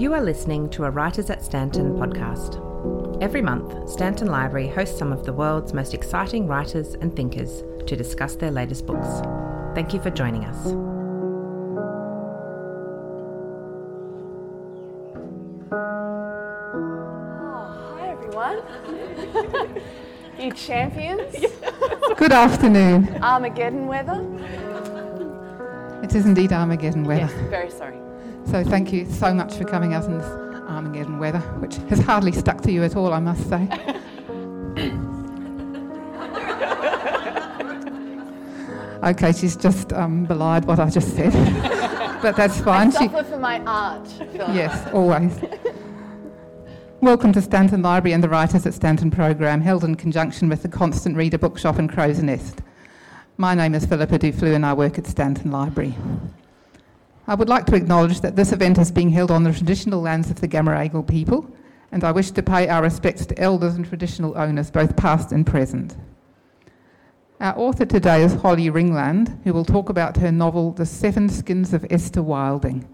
You are listening to a Writers at Stanton podcast. Every month, Stanton Library hosts some of the world's most exciting writers and thinkers to discuss their latest books. Thank you for joining us. Oh, hi everyone. you champions. Good afternoon. Armageddon weather. It is indeed Armageddon weather. Yes, very sorry. So thank you so much for coming out in this Armageddon weather, which has hardly stuck to you at all, I must say. okay, she's just um, belied what I just said, but that's fine. I She- suffer for my art. Philip. Yes, always. Welcome to Stanton Library and the Writers at Stanton program, held in conjunction with the Constant Reader Bookshop and Crow's Nest. My name is Philippa Duflu and I work at Stanton Library. I would like to acknowledge that this event is being held on the traditional lands of the Gamaragal people, and I wish to pay our respects to elders and traditional owners, both past and present. Our author today is Holly Ringland, who will talk about her novel The Seven Skins of Esther Wilding.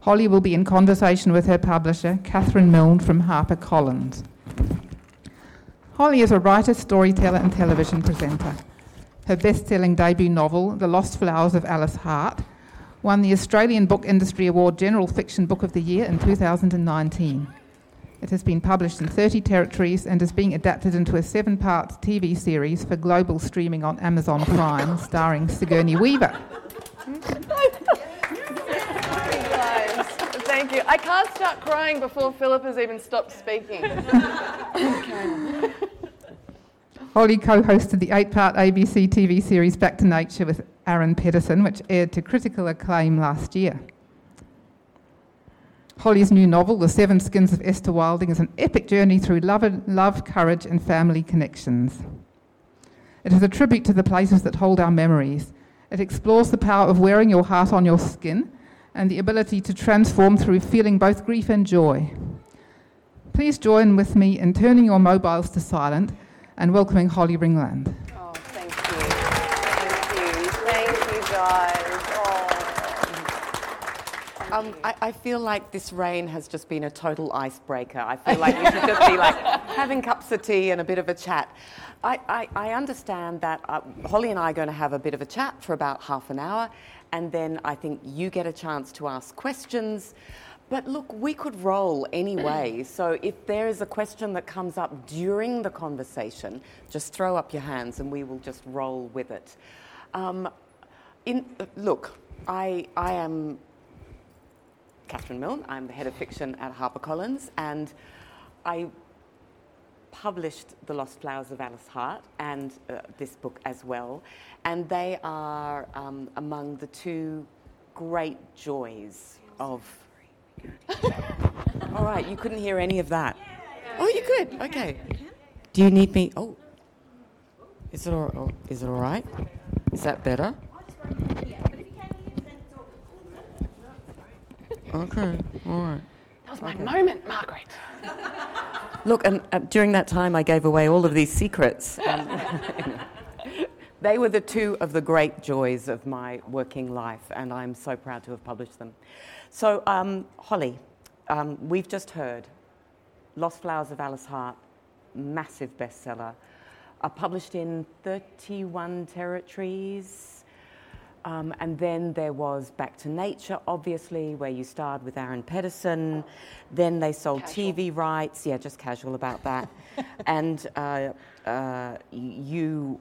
Holly will be in conversation with her publisher, Catherine Milne from HarperCollins. Holly is a writer, storyteller, and television presenter. Her best selling debut novel, The Lost Flowers of Alice Hart, won the Australian Book Industry Award General Fiction Book of the Year in 2019. It has been published in 30 territories and is being adapted into a seven part TV series for global streaming on Amazon Prime, starring Sigourney Weaver. Thank you. I can't start crying before Philip has even stopped speaking. Holly co hosted the eight part ABC TV series Back to Nature with Aaron Pedersen, which aired to critical acclaim last year. Holly's new novel, The Seven Skins of Esther Wilding, is an epic journey through love, love, courage, and family connections. It is a tribute to the places that hold our memories. It explores the power of wearing your heart on your skin and the ability to transform through feeling both grief and joy. Please join with me in turning your mobiles to silent and welcoming Holly Ringland. Guys. Oh. Um, I, I feel like this rain has just been a total icebreaker. I feel like we should just be like having cups of tea and a bit of a chat. I, I, I understand that uh, Holly and I are going to have a bit of a chat for about half an hour, and then I think you get a chance to ask questions. But look, we could roll anyway. So if there is a question that comes up during the conversation, just throw up your hands and we will just roll with it. Um, in, uh, look, I, I am Catherine Milne. I'm the head of fiction at HarperCollins, and I published The Lost Flowers of Alice Hart and uh, this book as well. And they are um, among the two great joys of. all right, you couldn't hear any of that. Oh, you could. Okay. Do you need me? Oh, is it all, oh, is it all right? Is that better? Okay, all right. That was my moment, Margaret. Look, and uh, during that time, I gave away all of these secrets. Um, they were the two of the great joys of my working life, and I'm so proud to have published them. So, um, Holly, um, we've just heard Lost Flowers of Alice Hart, massive bestseller, uh, published in 31 territories. Um, and then there was Back to Nature, obviously, where you starred with Aaron Pedersen. Then they sold Casual. TV rights. Yeah, just casual about that. and uh, uh, you,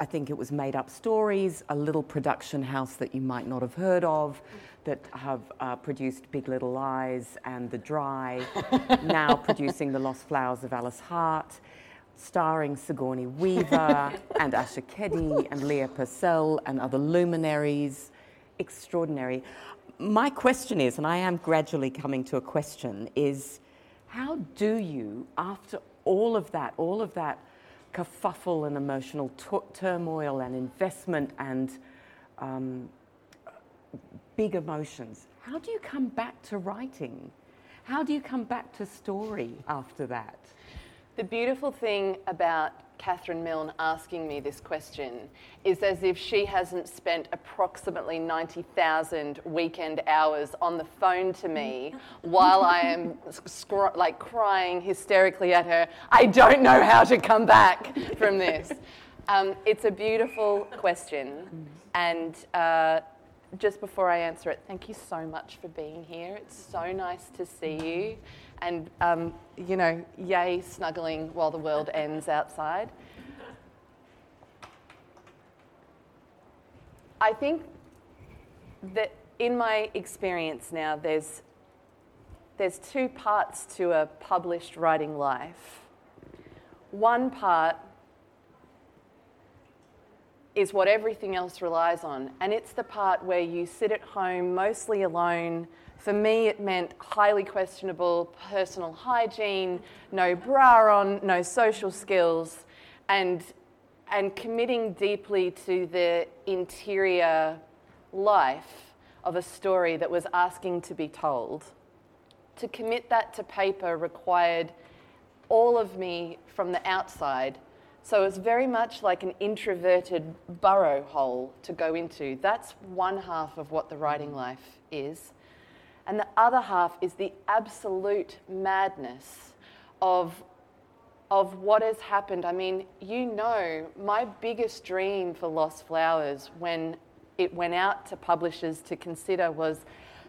I think it was Made Up Stories, a little production house that you might not have heard of, that have uh, produced Big Little Lies and The Dry, now producing The Lost Flowers of Alice Hart starring Sigourney Weaver and Asher Keddie and Leah Purcell and other luminaries. Extraordinary. My question is, and I am gradually coming to a question, is how do you, after all of that, all of that kerfuffle and emotional tu- turmoil and investment and um, big emotions, how do you come back to writing? How do you come back to story after that? The beautiful thing about Catherine Milne asking me this question is as if she hasn't spent approximately 90,000 weekend hours on the phone to me while I am scr- like crying hysterically at her, I don't know how to come back from this. Um, it's a beautiful question. And uh, just before I answer it, thank you so much for being here. It's so nice to see you. And, um, you know, yay, snuggling while the world ends outside. I think that in my experience now, there's, there's two parts to a published writing life. One part is what everything else relies on. And it's the part where you sit at home mostly alone. For me, it meant highly questionable personal hygiene, no bra on, no social skills, and, and committing deeply to the interior life of a story that was asking to be told. To commit that to paper required all of me from the outside so it's very much like an introverted burrow hole to go into. That's one half of what the writing life is. And the other half is the absolute madness of, of what has happened. I mean, you know, my biggest dream for Lost Flowers when it went out to publishers to consider was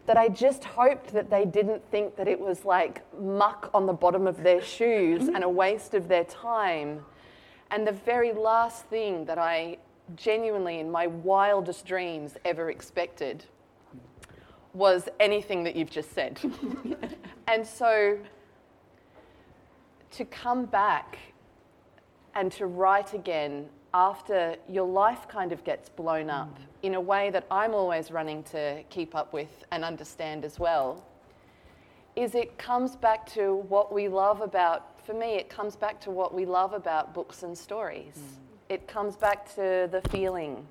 that I just hoped that they didn't think that it was like muck on the bottom of their shoes and a waste of their time and the very last thing that I genuinely, in my wildest dreams, ever expected was anything that you've just said. and so to come back and to write again after your life kind of gets blown up mm. in a way that I'm always running to keep up with and understand as well, is it comes back to what we love about for me, it comes back to what we love about books and stories. Mm. It comes back to the feeling.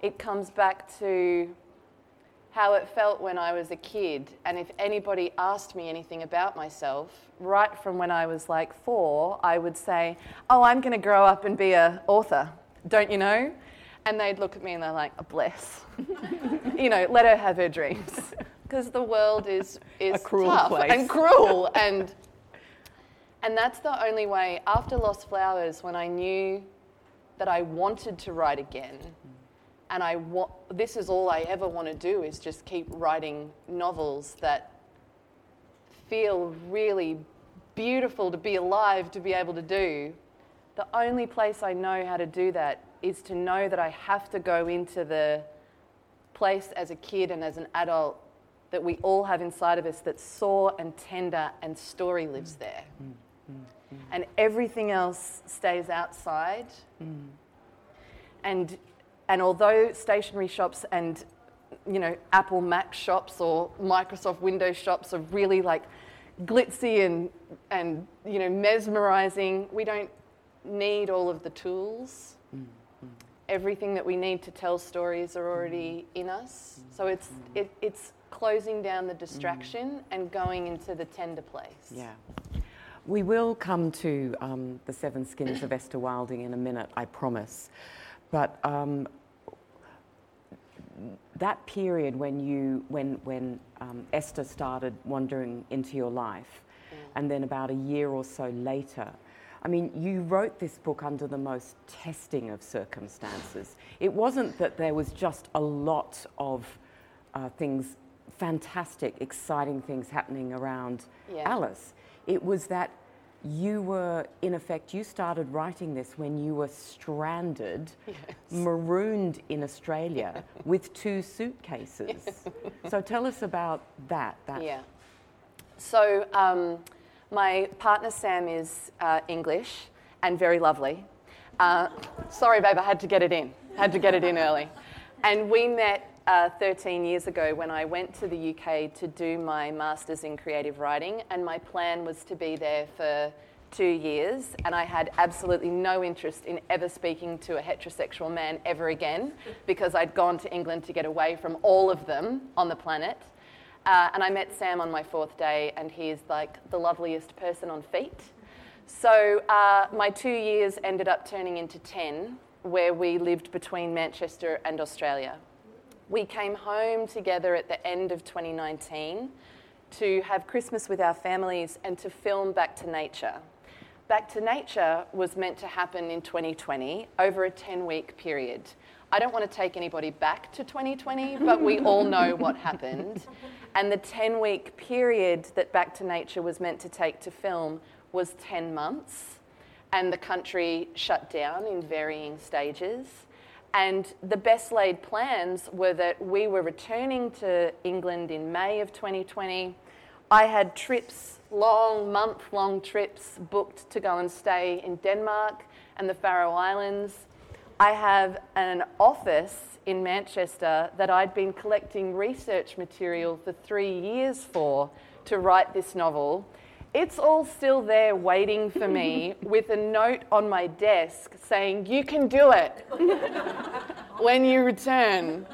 It comes back to how it felt when I was a kid. And if anybody asked me anything about myself, right from when I was like four, I would say, Oh, I'm going to grow up and be an author, don't you know? And they'd look at me and they're like, oh, Bless. you know, let her have her dreams. Because the world is, is a cruel tough place. and cruel. and and that's the only way, after Lost Flowers, when I knew that I wanted to write again, and I wa- this is all I ever want to do is just keep writing novels that feel really beautiful to be alive to be able to do. The only place I know how to do that is to know that I have to go into the place as a kid and as an adult that we all have inside of us that's sore and tender and story lives there. Mm and everything else stays outside. Mm. And, and although stationery shops and you know, Apple Mac shops or Microsoft Windows shops are really like glitzy and, and you know, mesmerizing, we don't need all of the tools. Mm. Everything that we need to tell stories are already in us. So it's, it, it's closing down the distraction and going into the tender place. Yeah. We will come to um, the Seven Skins of Esther Wilding in a minute, I promise. But um, that period when you, when, when um, Esther started wandering into your life, mm. and then about a year or so later, I mean, you wrote this book under the most testing of circumstances. It wasn't that there was just a lot of uh, things, fantastic, exciting things happening around yeah. Alice it was that you were, in effect, you started writing this when you were stranded, yes. marooned in Australia with two suitcases. so tell us about that. that. Yeah. So um, my partner Sam is uh, English and very lovely. Uh, sorry, babe, I had to get it in. Had to get it in early. And we met uh, 13 years ago when I went to the UK to do my master's in creative writing, and my plan was to be there for two years, and I had absolutely no interest in ever speaking to a heterosexual man ever again because I'd gone to England to get away from all of them on the planet. Uh, and I met Sam on my fourth day, and he's like the loveliest person on feet. So uh, my two years ended up turning into 10, where we lived between Manchester and Australia. We came home together at the end of 2019 to have Christmas with our families and to film Back to Nature. Back to Nature was meant to happen in 2020 over a 10 week period. I don't want to take anybody back to 2020, but we all know what happened. And the 10 week period that Back to Nature was meant to take to film was 10 months, and the country shut down in varying stages. And the best laid plans were that we were returning to England in May of 2020. I had trips, long, month long trips booked to go and stay in Denmark and the Faroe Islands. I have an office in Manchester that I'd been collecting research material for three years for to write this novel. It's all still there waiting for me with a note on my desk saying, You can do it when you return.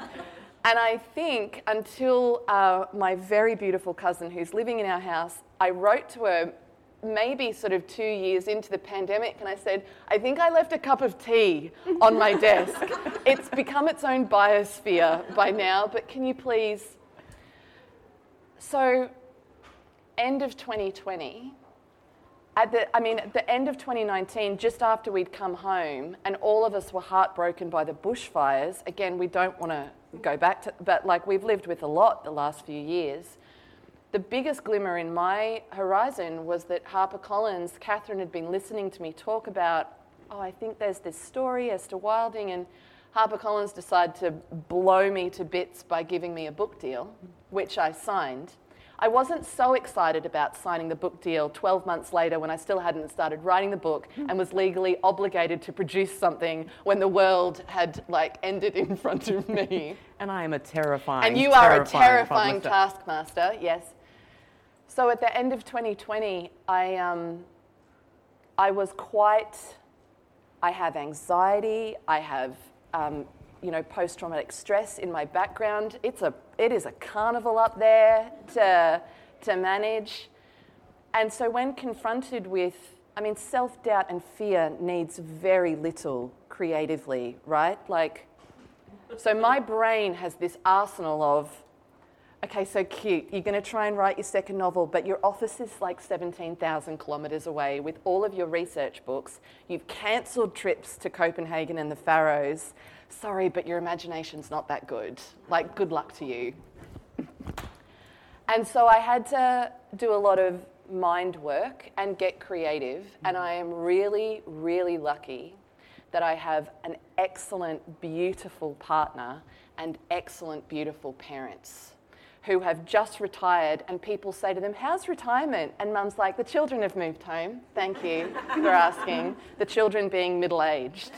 And I think until uh, my very beautiful cousin, who's living in our house, I wrote to her maybe sort of two years into the pandemic, and I said, I think I left a cup of tea on my desk. It's become its own biosphere by now, but can you please? So, end of 2020, at the, I mean, at the end of 2019, just after we'd come home, and all of us were heartbroken by the bushfires. Again, we don't want to go back to, but like we've lived with a lot the last few years. The biggest glimmer in my horizon was that HarperCollins, Catherine had been listening to me talk about, oh, I think there's this story Esther Wilding, and HarperCollins decided to blow me to bits by giving me a book deal, which I signed. I wasn't so excited about signing the book deal 12 months later when I still hadn't started writing the book and was legally obligated to produce something when the world had like ended in front of me. And I am a terrifying. and you are a terrifying terrifying publisher. taskmaster, yes. So at the end of 2020, I, um, I was quite, I have anxiety, I have, um, you know, post-traumatic stress in my background. It's a, it is a carnival up there to, to manage. And so when confronted with, I mean, self-doubt and fear needs very little creatively, right? Like, so my brain has this arsenal of, okay, so cute. You're going to try and write your second novel, but your office is like 17,000 kilometres away with all of your research books. You've cancelled trips to Copenhagen and the Faroes. Sorry, but your imagination's not that good. Like, good luck to you. And so I had to do a lot of mind work and get creative. And I am really, really lucky that I have an excellent, beautiful partner and excellent, beautiful parents who have just retired. And people say to them, How's retirement? And mum's like, The children have moved home. Thank you for asking. The children being middle aged.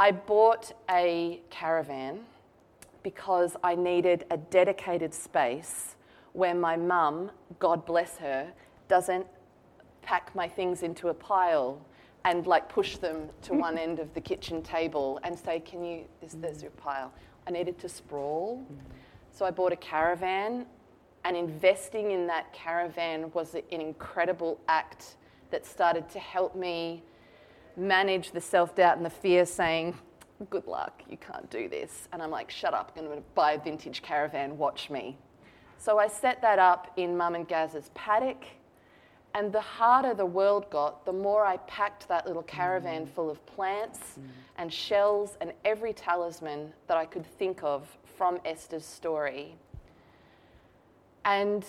I bought a caravan because I needed a dedicated space where my mum, God bless her, doesn't pack my things into a pile and like push them to one end of the kitchen table and say, Can you, this, mm. there's your pile. I needed to sprawl. Mm. So I bought a caravan, and investing in that caravan was an incredible act that started to help me manage the self doubt and the fear saying, Good luck, you can't do this. And I'm like, Shut up, I'm going to buy a vintage caravan, watch me. So I set that up in Mum and Gaz's paddock. And the harder the world got, the more I packed that little caravan mm. full of plants mm. and shells and every talisman that I could think of from Esther's story. And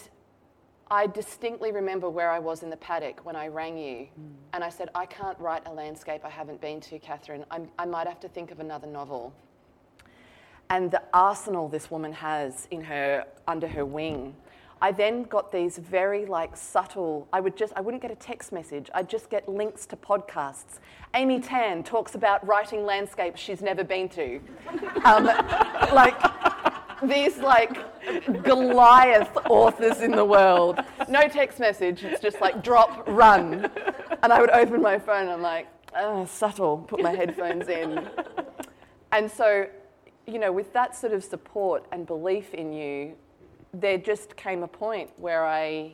I distinctly remember where I was in the paddock when I rang you. And I said, I can't write a landscape I haven't been to, Catherine. I'm, I might have to think of another novel. And the arsenal this woman has in her, under her wing. I then got these very like subtle, I would just, I wouldn't get a text message. I'd just get links to podcasts. Amy Tan talks about writing landscapes she's never been to. Um, like, these like Goliath authors in the world. No text message, it's just like drop, run. And I would open my phone and I'm like, oh, subtle, put my headphones in. And so, you know, with that sort of support and belief in you, there just came a point where I,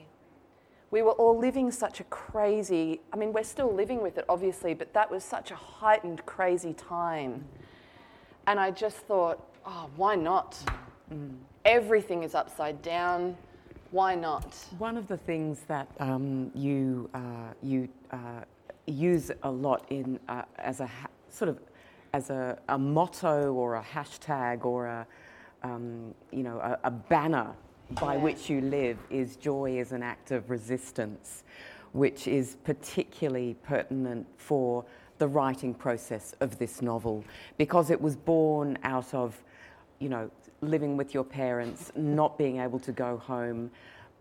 we were all living such a crazy, I mean, we're still living with it, obviously, but that was such a heightened, crazy time. And I just thought, oh, why not? Mm. Everything is upside down. Why not? One of the things that um, you, uh, you uh, use a lot in, uh, as a ha- sort of as a, a, motto or a hashtag or a, um, you know, a, a banner by yeah. which you live is joy is an act of resistance, which is particularly pertinent for the writing process of this novel because it was born out of, you know, living with your parents, not being able to go home,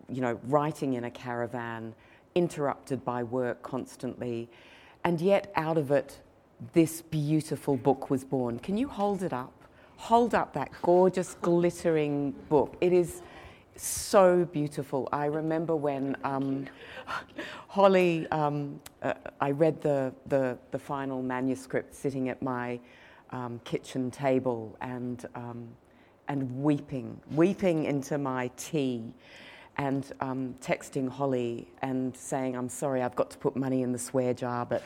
you know, writing in a caravan, interrupted by work constantly, and yet out of it, this beautiful book was born. Can you hold it up? Hold up that gorgeous, glittering book. It is so beautiful. I remember when um, Holly, um, uh, I read the, the, the, final manuscript sitting at my um, kitchen table and, um, and weeping, weeping into my tea and um, texting Holly and saying, I'm sorry, I've got to put money in the swear jar, but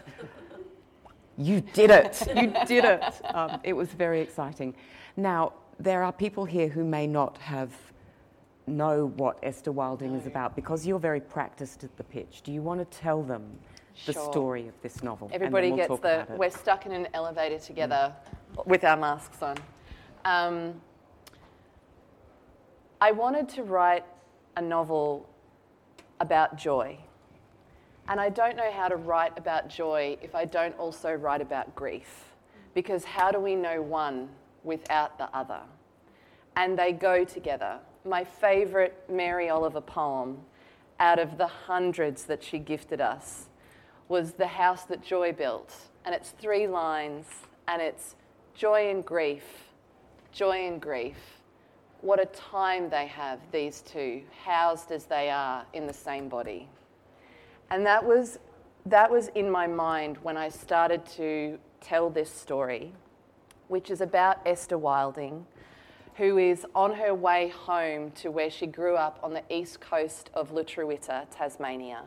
you did it. You did it. Um, it was very exciting. Now, there are people here who may not have know what Esther Wilding no. is about because you're very practiced at the pitch. Do you want to tell them the sure. story of this novel? Everybody we'll gets the. We're stuck in an elevator together mm. With our masks on. Um, I wanted to write a novel about joy. And I don't know how to write about joy if I don't also write about grief. Because how do we know one without the other? And they go together my favourite Mary Oliver poem out of the hundreds that she gifted us was The House That Joy Built. And it's three lines, and it's joy and grief, joy and grief. What a time they have, these two, housed as they are in the same body. And that was, that was in my mind when I started to tell this story, which is about Esther Wilding who is on her way home to where she grew up on the east coast of Lutruwita, Tasmania.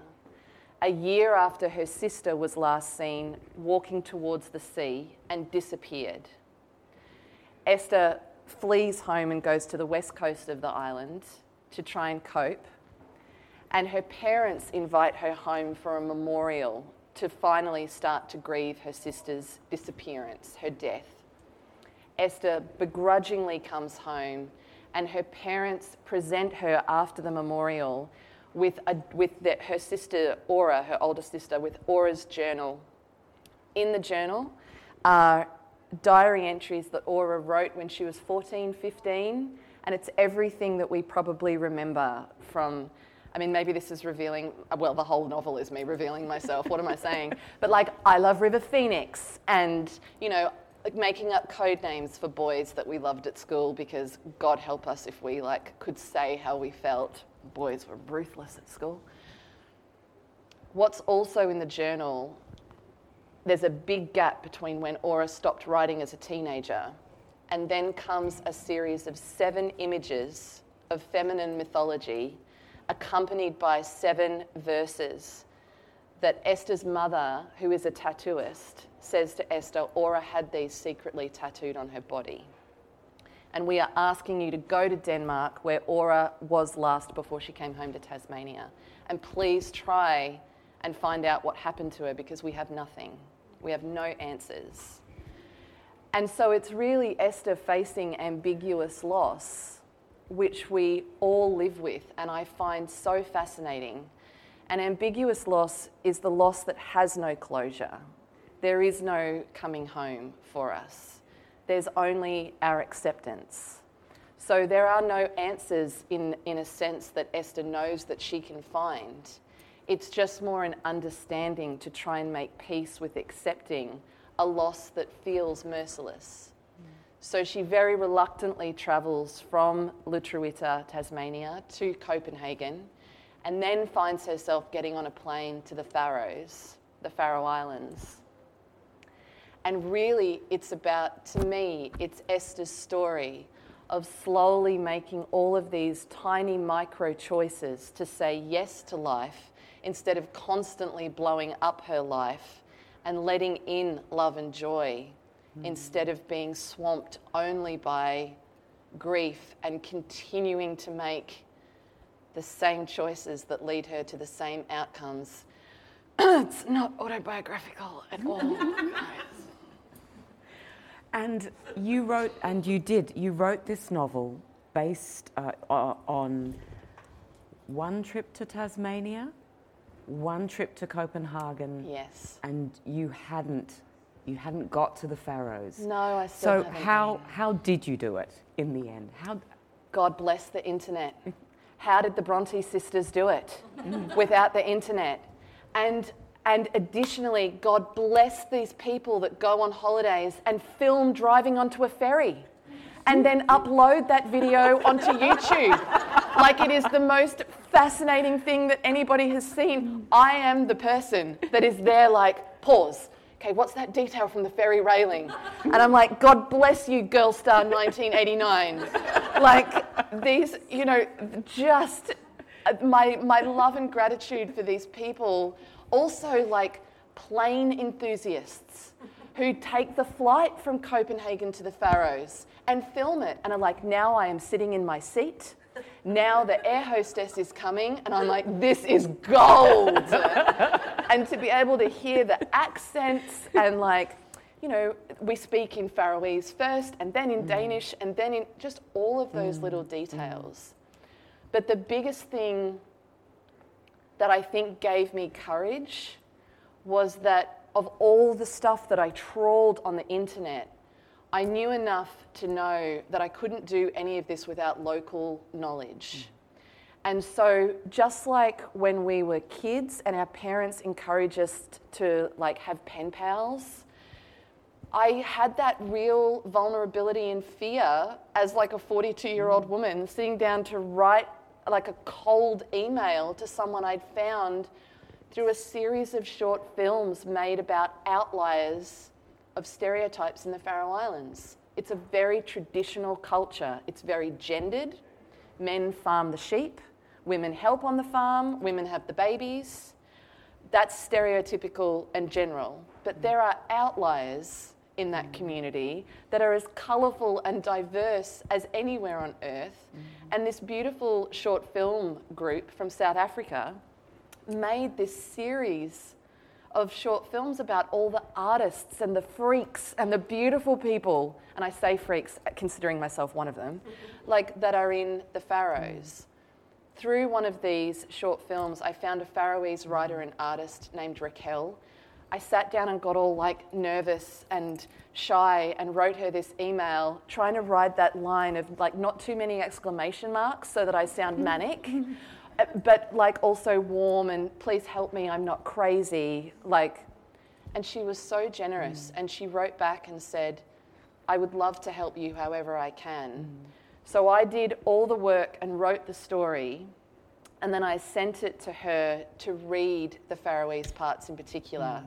A year after her sister was last seen walking towards the sea and disappeared. Esther flees home and goes to the west coast of the island to try and cope. And her parents invite her home for a memorial to finally start to grieve her sister's disappearance, her death. Esther begrudgingly comes home, and her parents present her after the memorial with, a, with the, her sister Aura, her older sister, with Aura's journal. In the journal are diary entries that Aura wrote when she was 14, 15, and it's everything that we probably remember from. I mean, maybe this is revealing, well, the whole novel is me revealing myself. What am I saying? But like, I love River Phoenix, and, you know, like making up code names for boys that we loved at school because God help us if we like could say how we felt. Boys were ruthless at school. What's also in the journal, there's a big gap between when Aura stopped writing as a teenager and then comes a series of seven images of feminine mythology accompanied by seven verses that Esther's mother, who is a tattooist, says to Esther, Aura had these secretly tattooed on her body. And we are asking you to go to Denmark, where Aura was last before she came home to Tasmania. And please try and find out what happened to her because we have nothing. We have no answers. And so it's really Esther facing ambiguous loss, which we all live with, and I find so fascinating. An ambiguous loss is the loss that has no closure. There is no coming home for us. There's only our acceptance. So there are no answers in, in a sense that Esther knows that she can find. It's just more an understanding to try and make peace with accepting a loss that feels merciless. So she very reluctantly travels from Lutruwita, Tasmania, to Copenhagen, and then finds herself getting on a plane to the Faroes, the Faroe Islands. And really, it's about, to me, it's Esther's story of slowly making all of these tiny micro choices to say yes to life instead of constantly blowing up her life and letting in love and joy mm. instead of being swamped only by grief and continuing to make the same choices that lead her to the same outcomes. it's not autobiographical at all. and you wrote, and you did, you wrote this novel based uh, on one trip to Tasmania, one trip to Copenhagen. Yes. And you hadn't you hadn't got to the Faroes. No, I still So how been. how did you do it in the end? How God bless the internet. How did the Bronte sisters do it mm. without the internet? And and additionally, God bless these people that go on holidays and film driving onto a ferry and then upload that video onto YouTube. like it is the most fascinating thing that anybody has seen. I am the person that is there, like, pause. Okay, what's that detail from the ferry railing? And I'm like, God bless you, Girl Star 1989. like, these, you know, just uh, my, my love and gratitude for these people. Also, like, plane enthusiasts who take the flight from Copenhagen to the Faroes and film it and I'm like, now I am sitting in my seat. Now the air hostess is coming, and I'm like, this is gold. and to be able to hear the accents and like, you know, we speak in Faroese first, and then in mm. Danish, and then in just all of those mm. little details. But the biggest thing that I think gave me courage was that of all the stuff that I trawled on the internet, I knew enough to know that I couldn't do any of this without local knowledge. And so just like when we were kids and our parents encouraged us to like have pen pals, I had that real vulnerability and fear as like a 42 year old woman sitting down to write like a cold email to someone I'd found through a series of short films made about outliers of stereotypes in the Faroe Islands. It's a very traditional culture. It's very gendered. Men farm the sheep, women help on the farm, women have the babies. That's stereotypical and general. But there are outliers in that community that are as colourful and diverse as anywhere on earth. Mm-hmm. And this beautiful short film group from South Africa made this series of short films about all the artists and the freaks and the beautiful people, and I say freaks uh, considering myself one of them, mm-hmm. like that are in the Faroes. Through one of these short films, I found a Faroese writer and artist named Raquel. I sat down and got all like nervous and shy and wrote her this email trying to ride that line of like not too many exclamation marks so that I sound manic. But like also warm and please help me, I'm not crazy. Like, and she was so generous. Mm. And she wrote back and said, I would love to help you however I can. Mm. So I did all the work and wrote the story. And then I sent it to her to read the Faroese parts in particular. Mm.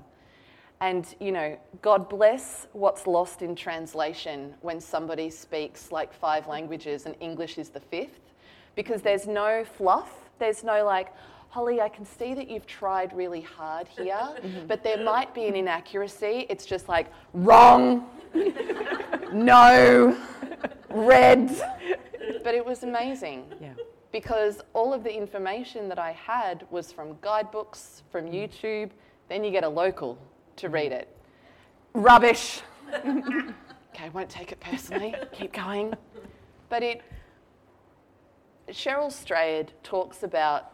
And, you know, God bless what's lost in translation when somebody speaks like five languages and English is the fifth, because there's no fluff there's no like, Holly, I can see that you've tried really hard here, mm-hmm. but there might be an inaccuracy. It's just like, wrong, no, red. But it was amazing. Yeah. Because all of the information that I had was from guidebooks, from mm. YouTube. Then you get a local to read it. Rubbish. okay, I won't take it personally. Keep going. But it Cheryl Strayed talks about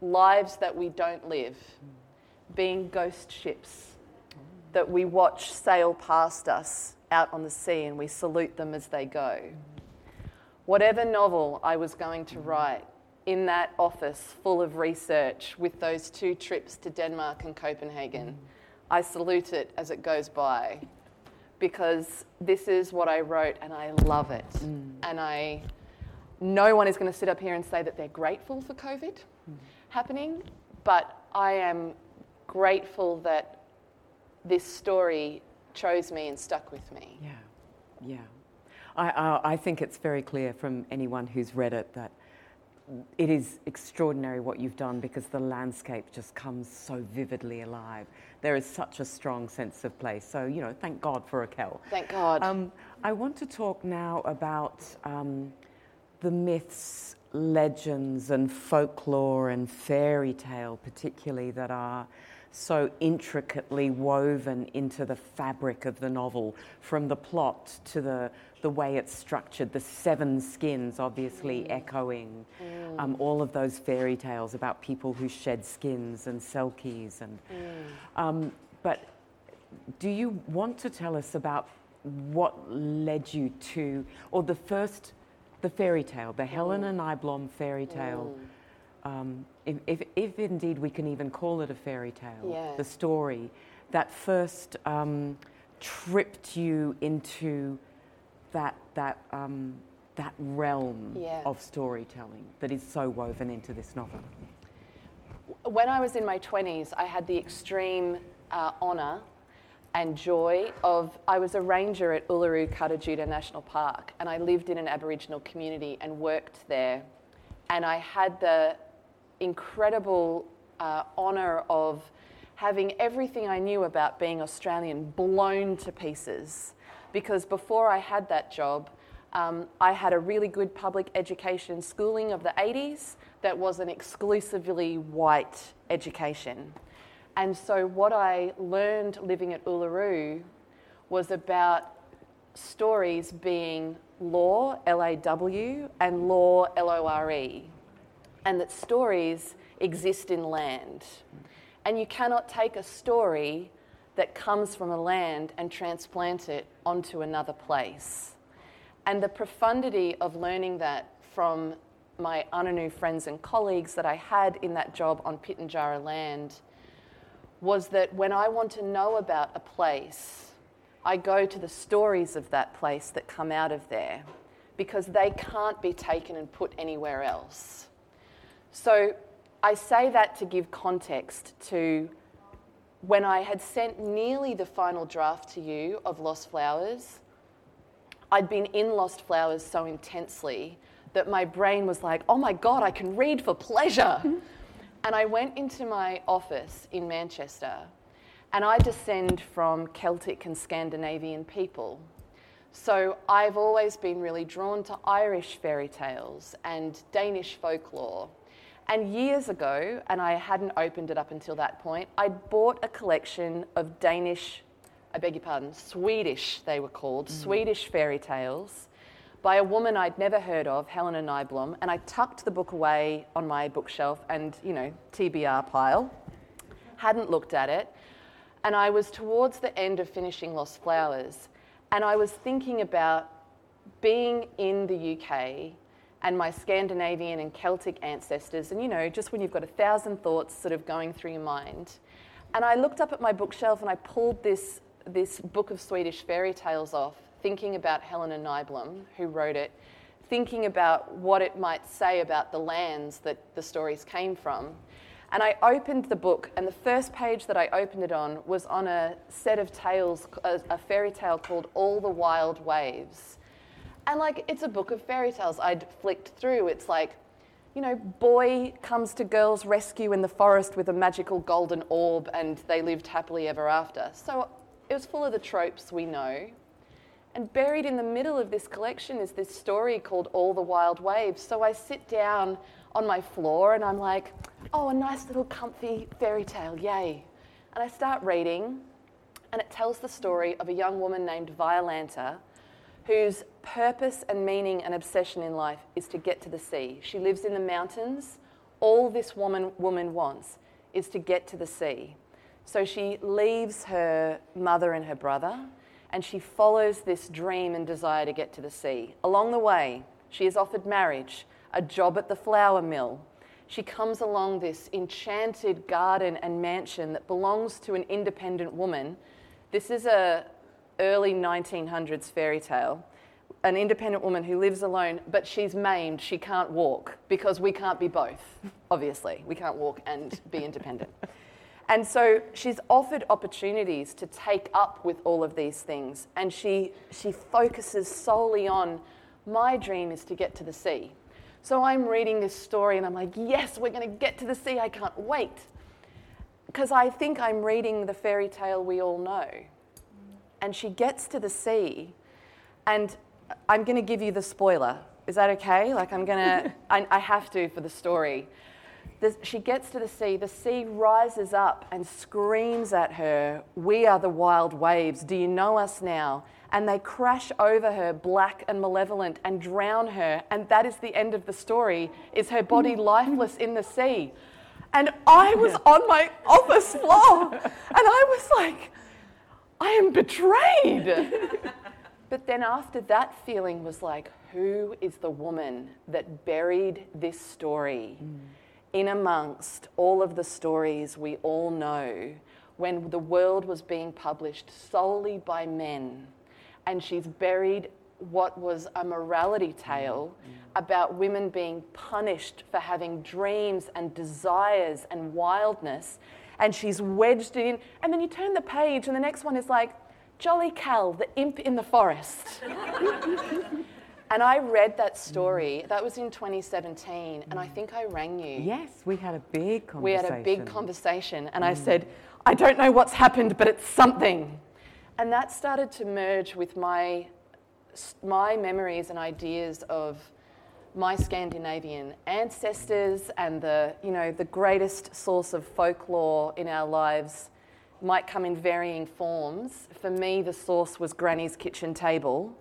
lives that we don't live being ghost ships that we watch sail past us out on the sea and we salute them as they go. Whatever novel I was going to write in that office full of research with those two trips to Denmark and Copenhagen, I salute it as it goes by because this is what I wrote and I love it. Mm. And I no one is going to sit up here and say that they're grateful for COVID mm. happening, but I am grateful that this story chose me and stuck with me. Yeah, yeah. I, I, I think it's very clear from anyone who's read it that it is extraordinary what you've done because the landscape just comes so vividly alive. There is such a strong sense of place. So, you know, thank God for Raquel. Thank God. Um, I want to talk now about um, the myths, legends, and folklore and fairy tale, particularly, that are so intricately woven into the fabric of the novel, from the plot to the, the way it's structured, the seven skins obviously mm. echoing mm. Um, all of those fairy tales about people who shed skins and selkies. And, mm. um, but do you want to tell us about what led you to, or the first, the fairy tale, the Helena mm. Nyblom fairy tale? Mm um, if, if, if, indeed we can even call it a fairy tale, yeah. the story that first um, tripped you into that, that, um, that realm yeah. of storytelling that is so woven into this novel? When I was in my 20s, I had the extreme uh, honour and joy of I was a ranger at Uluru Kata Tjuta National Park and I lived in an Aboriginal community and worked there and I had the incredible uh, honour of having everything I knew about being Australian blown to pieces. Because before I had that job, um, I had a really good public education schooling of the 80s that was an exclusively white education. And so, what I learned living at Uluru was about stories being law, L A W, and law, L O R E and that stories exist in land. And you cannot take a story that comes from a land and transplant it onto another place. And the profundity of learning that from my Anangu friends and colleagues that I had in that job on Pitjantjatjara land was that when I want to know about a place, I go to the stories of that place that come out of there because they can't be taken and put anywhere else. So I say that to give context to when I had sent nearly the final draft to you of Lost Flowers. I'd been in Lost Flowers so intensely that my brain was like, oh my God, I can read for pleasure. and I went into my office in Manchester and I descend from Celtic and Scandinavian people. So I've always been really drawn to Irish fairy tales and Danish folklore and years ago, and I hadn't opened it up until that point, I'd bought a collection of Danish, I beg your pardon, Swedish, they were called, mm. Swedish fairy tales by a woman I'd never heard of, Helena Nyblom, and I tucked the book away on my bookshelf and, you know, TBR pile. Hadn't looked at it. And I was towards the end of finishing Lost Flowers, and I was thinking about being in the UK and my Scandinavian and Celtic ancestors, and you know, just when you've got a thousand thoughts sort of going through your mind. And I looked up at my bookshelf and I pulled this, this book of Swedish fairy tales off, thinking about Helena Nyblom, who wrote it, thinking about what it might say about the lands that the stories came from. And I opened the book, and the first page that I opened it on was on a set of tales, a fairy tale called All the Wild Waves. And like, it's a book of fairy tales. I'd flicked through. It's like, you know, boy comes to girl's rescue in the forest with a magical golden orb, and they lived happily ever after. So it was full of the tropes we know. And buried in the middle of this collection is this story called All the Wild Waves. So I sit down on my floor and I'm like, oh, a nice little comfy fairy tale, yay. And I start reading, and it tells the story of a young woman named Violanta whose purpose and meaning and obsession in life is to get to the sea. She lives in the mountains. All this woman, woman wants is to get to the sea. So she leaves her mother and her brother and she follows this dream and desire to get to the sea. Along the way, she is offered marriage, a job at the flour mill. She comes along this enchanted garden and mansion that belongs to an independent woman. This is a, early 1900s fairy tale an independent woman who lives alone, but she's maimed, she can't walk because we can't be both, obviously. We can't walk and be independent. And so she's offered opportunities to take up with all of these things, and she, she focuses solely on my dream is to get to the sea. So I'm reading this story and I'm like, yes, we're going to get to the sea. I can't wait. Because I think I'm reading the fairy tale we all know. And she gets to the sea, and I'm going to give you the spoiler. Is that okay? Like, I'm going to, I have to for the story. She gets to the sea, the sea rises up and screams at her, We are the wild waves. Do you know us now? And they crash over her, black and malevolent, and drown her. And that is the end of the story, is her body lifeless in the sea. And I was on my office floor, and I was like, I am betrayed. but then after that feeling was like, who is the woman that buried this story? Mm in amongst all of the stories we all know when the world was being published solely by men. And she's buried what was a morality tale mm-hmm. about women being punished for having dreams and desires and wildness. And she's wedged it in. And then you turn the page, and the next one is like, Jolly Cal, the imp in the forest. And I read that story. That was in 2017, and I think I rang you. Yes, we had a big conversation. We had a big conversation, and mm. I said, I don't know what's happened, but it's something. And that started to merge with my, my memories and ideas of my Scandinavian ancestors and the, you know, the greatest source of folklore in our lives might come in varying forms. For me, the source was Granny's kitchen table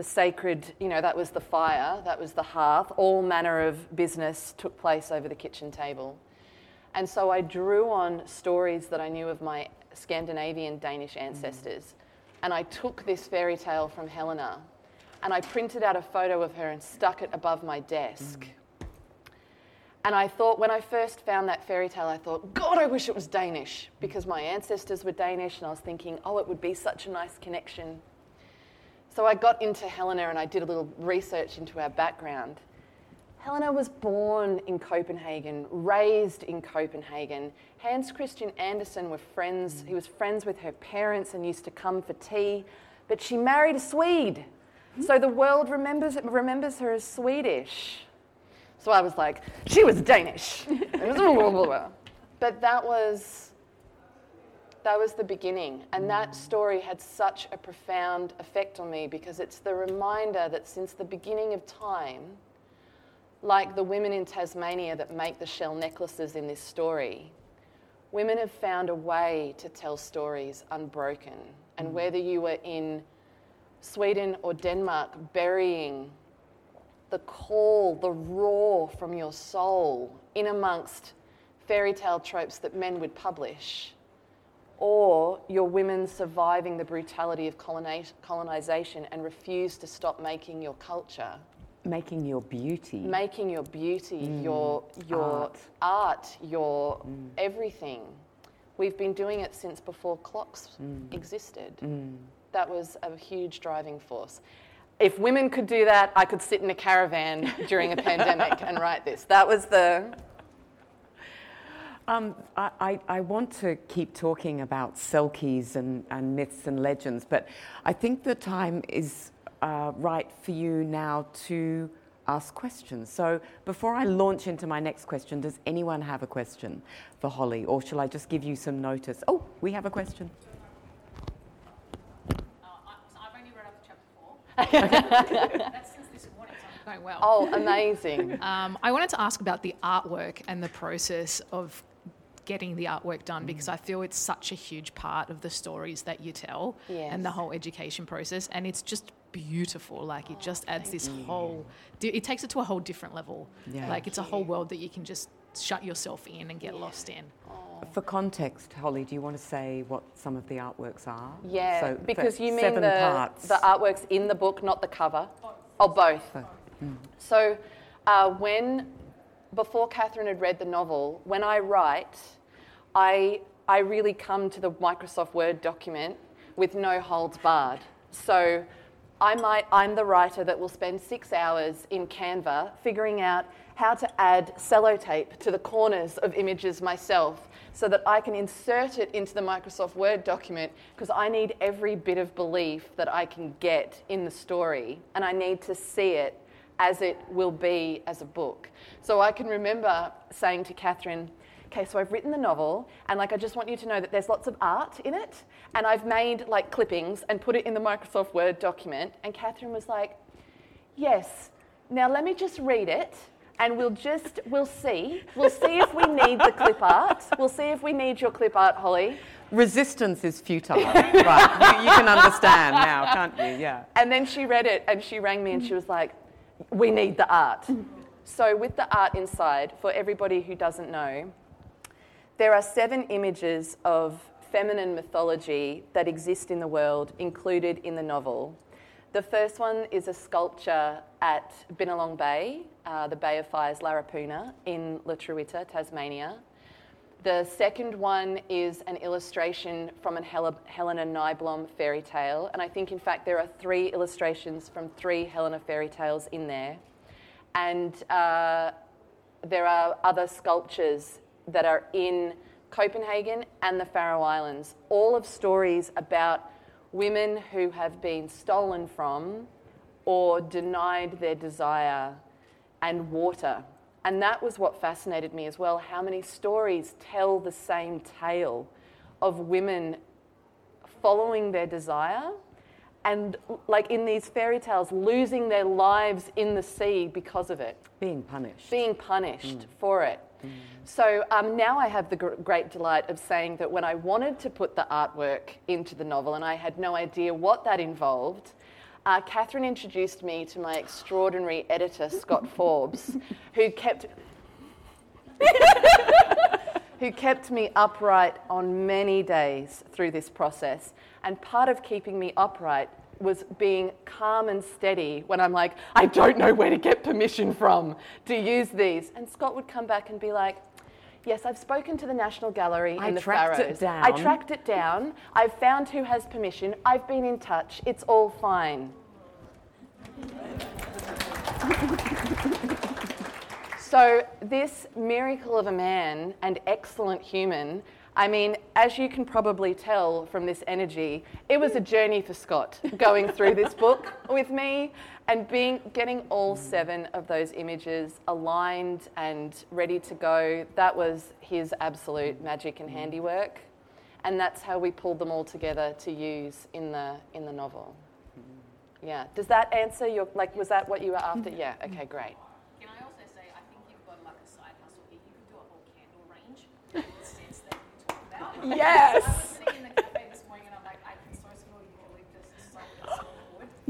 the sacred, you know, that was the fire, that was the hearth. All manner of business took place over the kitchen table. And so I drew on stories that I knew of my Scandinavian Danish ancestors. Mm. And I took this fairy tale from Helena and I printed out a photo of her and stuck it above my desk. Mm. And I thought, when I first found that fairy tale, I thought, God, I wish it was Danish because my ancestors were Danish. And I was thinking, oh, it would be such a nice connection so I got into Helena and I did a little research into our background. Helena was born in Copenhagen, raised in Copenhagen. Hans Christian Andersen were friends. He was friends with her parents and used to come for tea. But she married a Swede. So the world remembers, remembers her as Swedish. So I was like, she was Danish. but that was that was the beginning. And that story had such a profound effect on me because it's the reminder that since the beginning of time, like the women in Tasmania that make the shell necklaces in this story, women have found a way to tell stories unbroken. And mm. whether you were in Sweden or Denmark, burying the call, the roar from your soul in amongst fairy tale tropes that men would publish or your women surviving the brutality of colonization and refuse to stop making your culture. Making your beauty. Making your beauty, mm. your, your art, art your mm. everything. We've been doing it since before clocks mm. existed. Mm. That was a huge driving force. If women could do that, I could sit in a caravan during a pandemic and write this. That was the um, I, I, want to keep talking about selkies and, and, myths and legends, but I think the time is uh, right for you now to ask questions. So before I launch into my next question, does anyone have a question for Holly, or shall I just give you some notice? Oh, we have a question. That's since this morning, so I'm going well. Oh, amazing. Um, I wanted to ask about the artwork and the process of getting the artwork done because I feel it's such a huge part of the stories that you tell yes. and the whole education process. And it's just beautiful. Like it just adds this you. whole, it takes it to a whole different level. Yeah. Like it's a whole world that you can just shut yourself in and get yeah. lost in. For context, Holly, do you want to say what some of the artworks are? Yeah, so because you mean the, the artworks in the book, not the cover? Both. Oh, both. both. Mm. So uh, when, before Catherine had read the novel, when I write, I, I really come to the Microsoft Word document with no holds barred. So I might, I'm the writer that will spend six hours in Canva figuring out how to add sellotape to the corners of images myself so that I can insert it into the Microsoft Word document because I need every bit of belief that I can get in the story and I need to see it as it will be as a book. So I can remember saying to Catherine, okay, so I've written the novel, and like I just want you to know that there's lots of art in it, and I've made like clippings and put it in the Microsoft Word document. And Catherine was like, yes, now let me just read it. And we'll just, we'll see. We'll see if we need the clip art. We'll see if we need your clip art, Holly. Resistance is futile. right. You, you can understand now, can't you? Yeah. And then she read it and she rang me and she was like, we need the art. So, with the art inside, for everybody who doesn't know, there are seven images of feminine mythology that exist in the world included in the novel. The first one is a sculpture at Binalong Bay, uh, the Bay of Fires Larapuna in Lutruwita, Tasmania. The second one is an illustration from an Hel- Helena Nyblom fairy tale, and I think in fact there are three illustrations from three Helena fairy tales in there. And uh, there are other sculptures that are in Copenhagen and the Faroe Islands, all of stories about women who have been stolen from or denied their desire and water. And that was what fascinated me as well how many stories tell the same tale of women following their desire and, like in these fairy tales, losing their lives in the sea because of it. Being punished. Being punished mm. for it. Mm. So um, now I have the gr- great delight of saying that when I wanted to put the artwork into the novel and I had no idea what that involved, uh, Catherine introduced me to my extraordinary editor, Scott Forbes, who kept. who kept me upright on many days through this process. And part of keeping me upright was being calm and steady when I'm like, I don't know where to get permission from to use these. And Scott would come back and be like, Yes, I've spoken to the National Gallery I in the tracked Faroes. It down. I tracked it down. I've found who has permission. I've been in touch. It's all fine. So, this miracle of a man and excellent human I mean, as you can probably tell from this energy, it was a journey for Scott going through this book with me and being getting all seven of those images aligned and ready to go. That was his absolute magic and handiwork. And that's how we pulled them all together to use in the in the novel. Mm-hmm. Yeah. Does that answer your like was that what you were after? Yeah. Okay, great. Yes.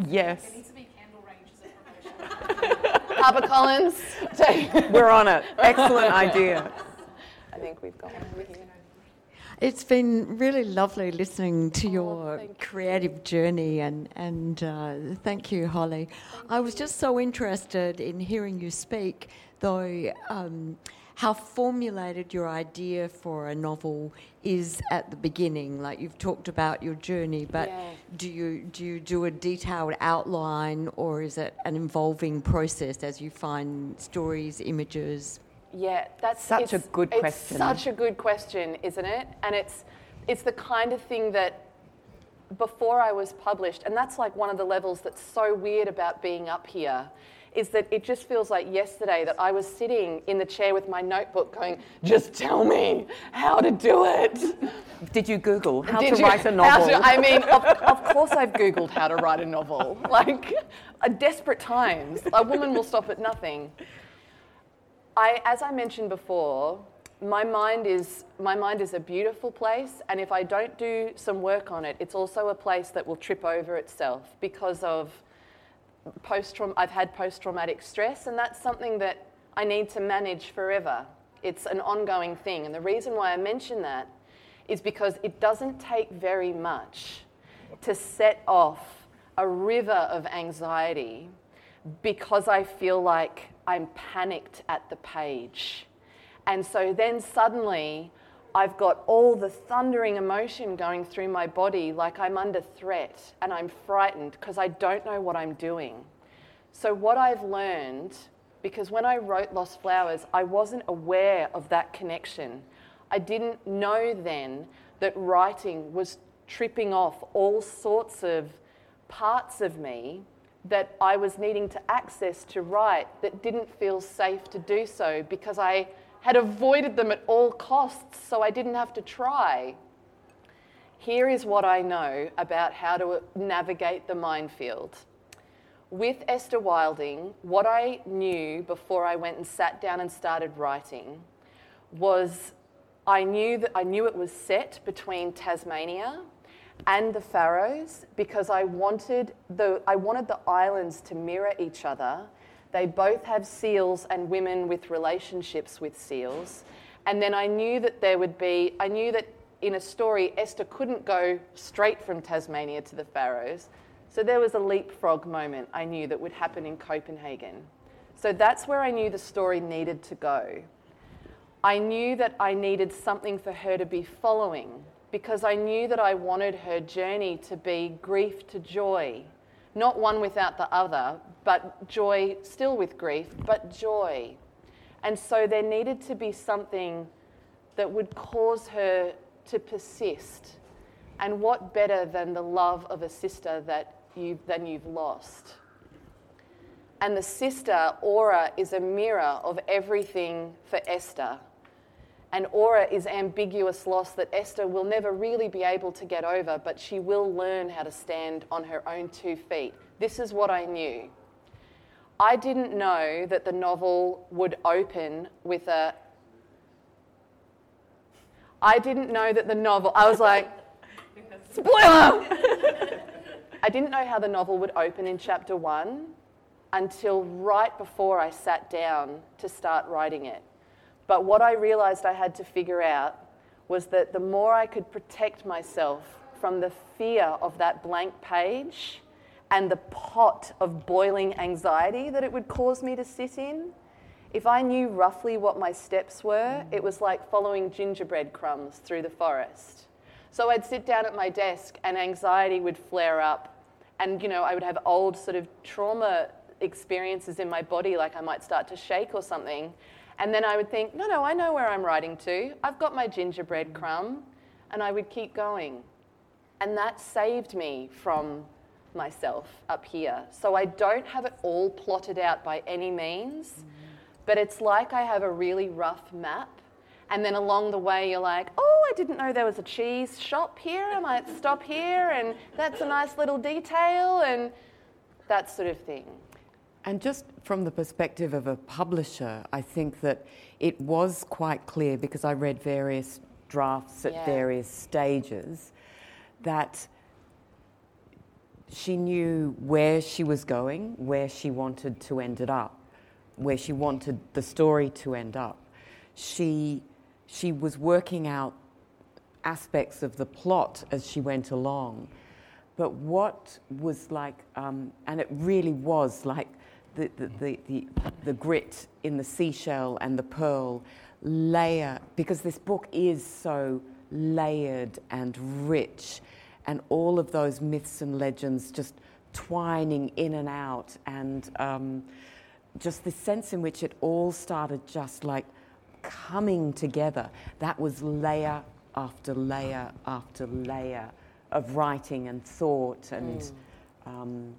Yes. There needs to be candle Harper Collins. We're on it. Excellent idea. I think we've got one here. It's been really lovely listening to Oh, your you. creative journey, and and uh, thank you, Holly. I was just so interested in hearing you speak, though. Um, how formulated your idea for a novel is at the beginning. Like you've talked about your journey, but Yeah. do you do you do a detailed outline, or is it an involving process as you find stories, images? Yeah, that's Such a it's- good it's question. Such a good question, isn't it? And it's it's the kind of thing that before I was published, and that's like one of the levels that's so weird about being up here, is that it just feels like yesterday that I was sitting in the chair with my notebook going, just tell me how to do it. Did you Google how Did to you- write a novel? to- I mean, of, of course I've Googled how to write a novel. Like, at desperate times, a woman will stop at nothing. I, as I mentioned before, my mind is my mind is a beautiful place, and if I don't do some work on it, it's also a place that will trip over itself because of post I've had post traumatic stress, and that's something that I need to manage forever. It's an ongoing thing, and the reason why I mention that is because it doesn't take very much to set off a river of anxiety because I feel like I'm panicked at the page. And so then suddenly I've got all the thundering emotion going through my body like I'm under threat and I'm frightened because I don't know what I'm doing. So, what I've learned, because when I wrote Lost Flowers, I wasn't aware of that connection. I didn't know then that writing was tripping off all sorts of parts of me that I was needing to access to write that didn't feel safe to do so because I had avoided them at all costs so I didn't have to try. Here is what I know about how to navigate the minefield. With Esther Wilding, what I knew before I went and sat down and started writing was I knew that I knew it was set between Tasmania and the Faroes because I wanted the I wanted the islands to mirror each other. They both have seals and women with relationships with seals. And then I knew that there would be I knew that in a story Esther couldn't go straight from Tasmania to the Faroes. So there was a leapfrog moment I knew that would happen in Copenhagen. So that's where I knew the story needed to go. I knew that I needed something for her to be following because I knew that I wanted her journey to be grief to joy. Not one without the other, but joy still with grief, but joy. And so there needed to be something that would cause her to persist. And what better than the love of a sister that you, than you've lost? And the sister, Aura, is a mirror of everything for Esther and aura is ambiguous loss that Esther will never really be able to get over, but she will learn how to stand on her own two feet. This is what I knew. I didn't know that the novel would open with a. I didn't know that the novel. I was like, spoiler! I didn't know how the novel would open in chapter one until right before I sat down to start writing it. But what I realized I had to figure out was that the more I could protect myself from the fear of that blank page and the pot of boiling anxiety that it would cause me to sit in, if I knew roughly what my steps were, it was like following gingerbread crumbs through the forest. So I'd sit down at my desk and anxiety would flare up. And, you know, I would have old sort of trauma experiences in my body, like I might start to shake or something. And then I would think, no, no, I know where I'm writing to. I've got my gingerbread crumb. And I would keep going. And that saved me from myself up here. So I don't have it all plotted out by any means, mm-hmm. but it's like I have a really rough map. And then along the way, you're like, oh, I didn't know there was a cheese shop here. I might stop here, and that's a nice little detail, and that sort of thing. And just from the perspective of a publisher, I think that it was quite clear because I read various drafts at yeah. various stages that she knew where she was going, where she wanted to end it up, where she wanted the story to end up. She, she was working out aspects of the plot as she went along. But what was like, um, and it really was like the, the, the, the, grit in the seashell and the pearl layer, because this book is so layered and rich, and all of those myths and legends just twining in and out, and um, just the sense in which it all started just like coming together. That was layer after layer after layer of writing and thought and. Mm. Um,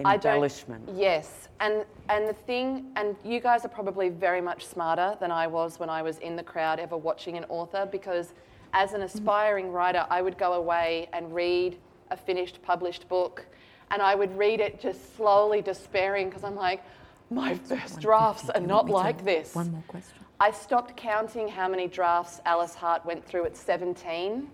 embellishment. yes, and and the thing, and you guys are probably very much smarter than I was when I was in the crowd ever watching an author because as an aspiring writer, I would go away and read a finished published book, and I would read it just slowly despairing because I'm like, my first drafts are not like this. One more question. I stopped counting how many drafts Alice Hart went through at 17.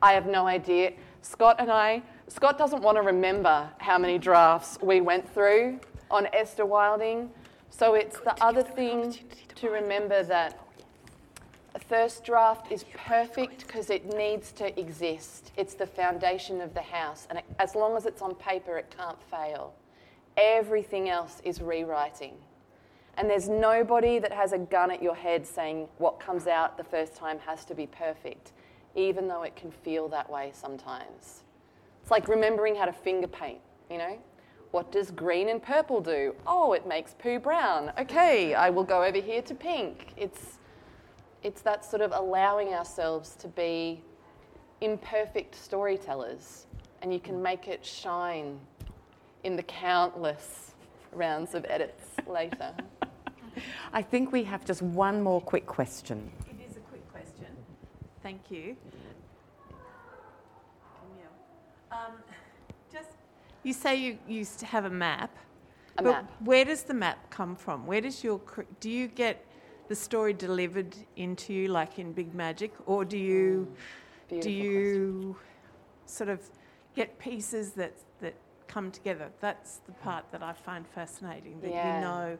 I have no idea. Scott and I Scott doesn't want to remember how many drafts we went through on Esther Wilding. So it's the other thing to remember that a first draft is perfect because it needs to exist. It's the foundation of the house. And it, as long as it's on paper, it can't fail. Everything else is rewriting. And there's nobody that has a gun at your head saying what comes out the first time has to be perfect, even though it can feel that way sometimes. It's like remembering how to finger paint, you know? What does green and purple do? Oh, it makes poo brown. Okay, I will go over here to pink. It's, it's that sort of allowing ourselves to be imperfect storytellers, and you can make it shine in the countless rounds of edits later. I think we have just one more quick question. It is a quick question. Thank you. Um, just, you say you used to have a map. A but map. where does the map come from? Where does your do you get the story delivered into you like in Big Magic, or do you do Beautiful you sort of get pieces that that come together? That's the part that I find fascinating. That Yeah. you know,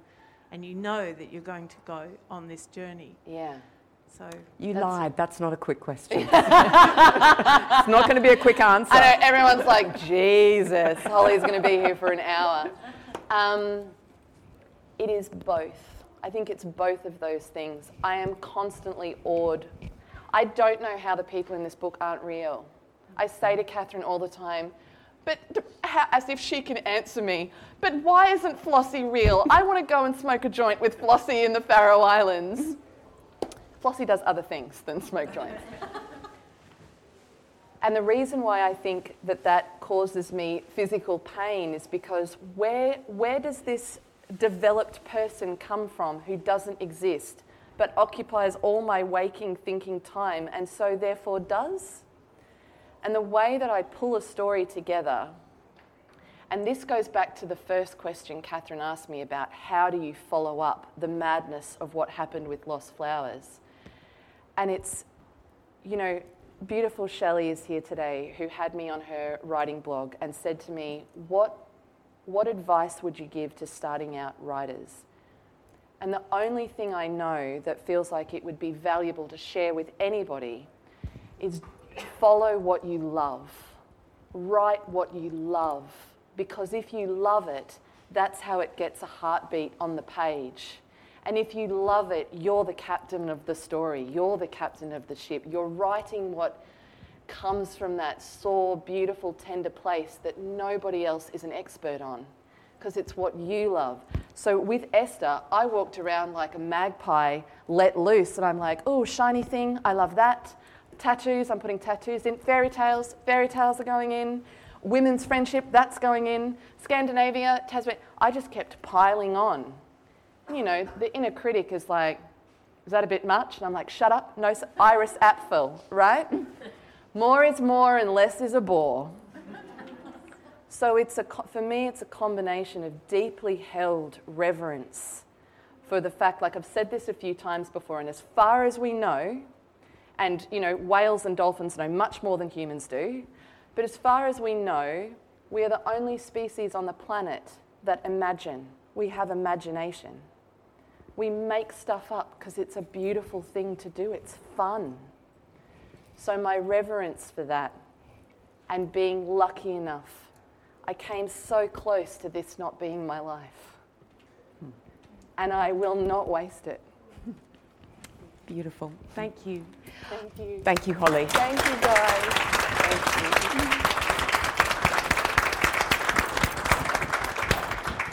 and you know that you're going to go on this journey. Yeah. So You That's- lied. That's not a quick question. it's not going to be a quick answer. I know everyone's like, Jesus, Holly's going to be here for an hour. Um, it is both. I think it's both of those things. I am constantly awed. I don't know how the people in this book aren't real. I say to Catherine all the time, but as if she can answer me, but why isn't Flossie real? I want to go and smoke a joint with Flossie in the Faroe Islands. Flossie does other things than smoke joints. And the reason why I think that that causes me physical pain is because where, where does this developed person come from who doesn't exist but occupies all my waking thinking time and so therefore does? And the way that I pull a story together, and this goes back to the first question Catherine asked me about how do you follow up the madness of what happened with Lost Flowers? And it's, you know, beautiful Shelley is here today who had me on her writing blog and said to me, What, what advice would you give to starting out writers? And the only thing I know that feels like it would be valuable to share with anybody is follow what you love. Write what you love. Because if you love it, that's how it gets a heartbeat on the page. And if you love it, you're the captain of the story. You're the captain of the ship. You're writing what comes from that sore, beautiful, tender place that nobody else is an expert on because it's what you love. So with Esther, I walked around like a magpie let loose, and I'm like, oh, shiny thing, I love that. Tattoos, I'm putting tattoos in. Fairy tales, fairy tales are going in. Women's friendship, that's going in. Scandinavia, Tasmania. I just kept piling on. You know, the inner critic is like, is that a bit much? And I'm like, shut up, no, Iris Apfel, right? more is more and less is a bore. So it's a, for me, it's a combination of deeply held reverence for the fact, like I've said this a few times before, and as far as we know, and you know, whales and dolphins know much more than humans do, but as far as we know, we are the only species on the planet that imagine. We have imagination. We make stuff up because it's a beautiful thing to do, it's fun. So, my reverence for that and being lucky enough I came so close to this not being my life. And I will not waste it. Beautiful. Thank you. Thank you. Thank you, Holly. Thank you, guys. Thank you.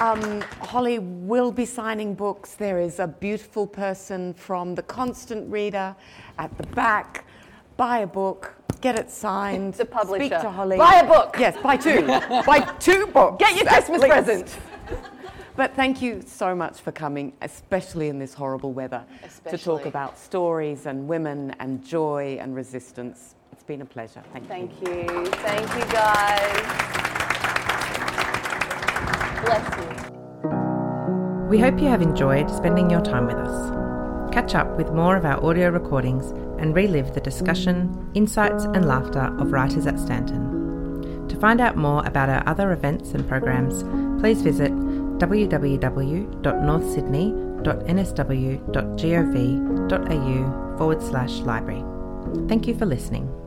Um, Holly will be signing books. There is a beautiful person from The Constant Reader at the back. Buy a book, get it signed. The publisher. Speak to Holly. Buy a book. Yes, buy two. buy two books. Get your Christmas least. present. But thank you so much for coming, especially in this horrible weather, to talk about stories and women and joy and resistance. It's been a pleasure. Thank, you. Thank you. Thank you, guys. Bless you. We hope you have enjoyed spending your time with us. Catch up with more of our audio recordings and relive the discussion, insights, and laughter of writers at Stanton. To find out more about our other events and programs, please visit www.northsydney.nsw.gov.au forward slash library. Thank you for listening.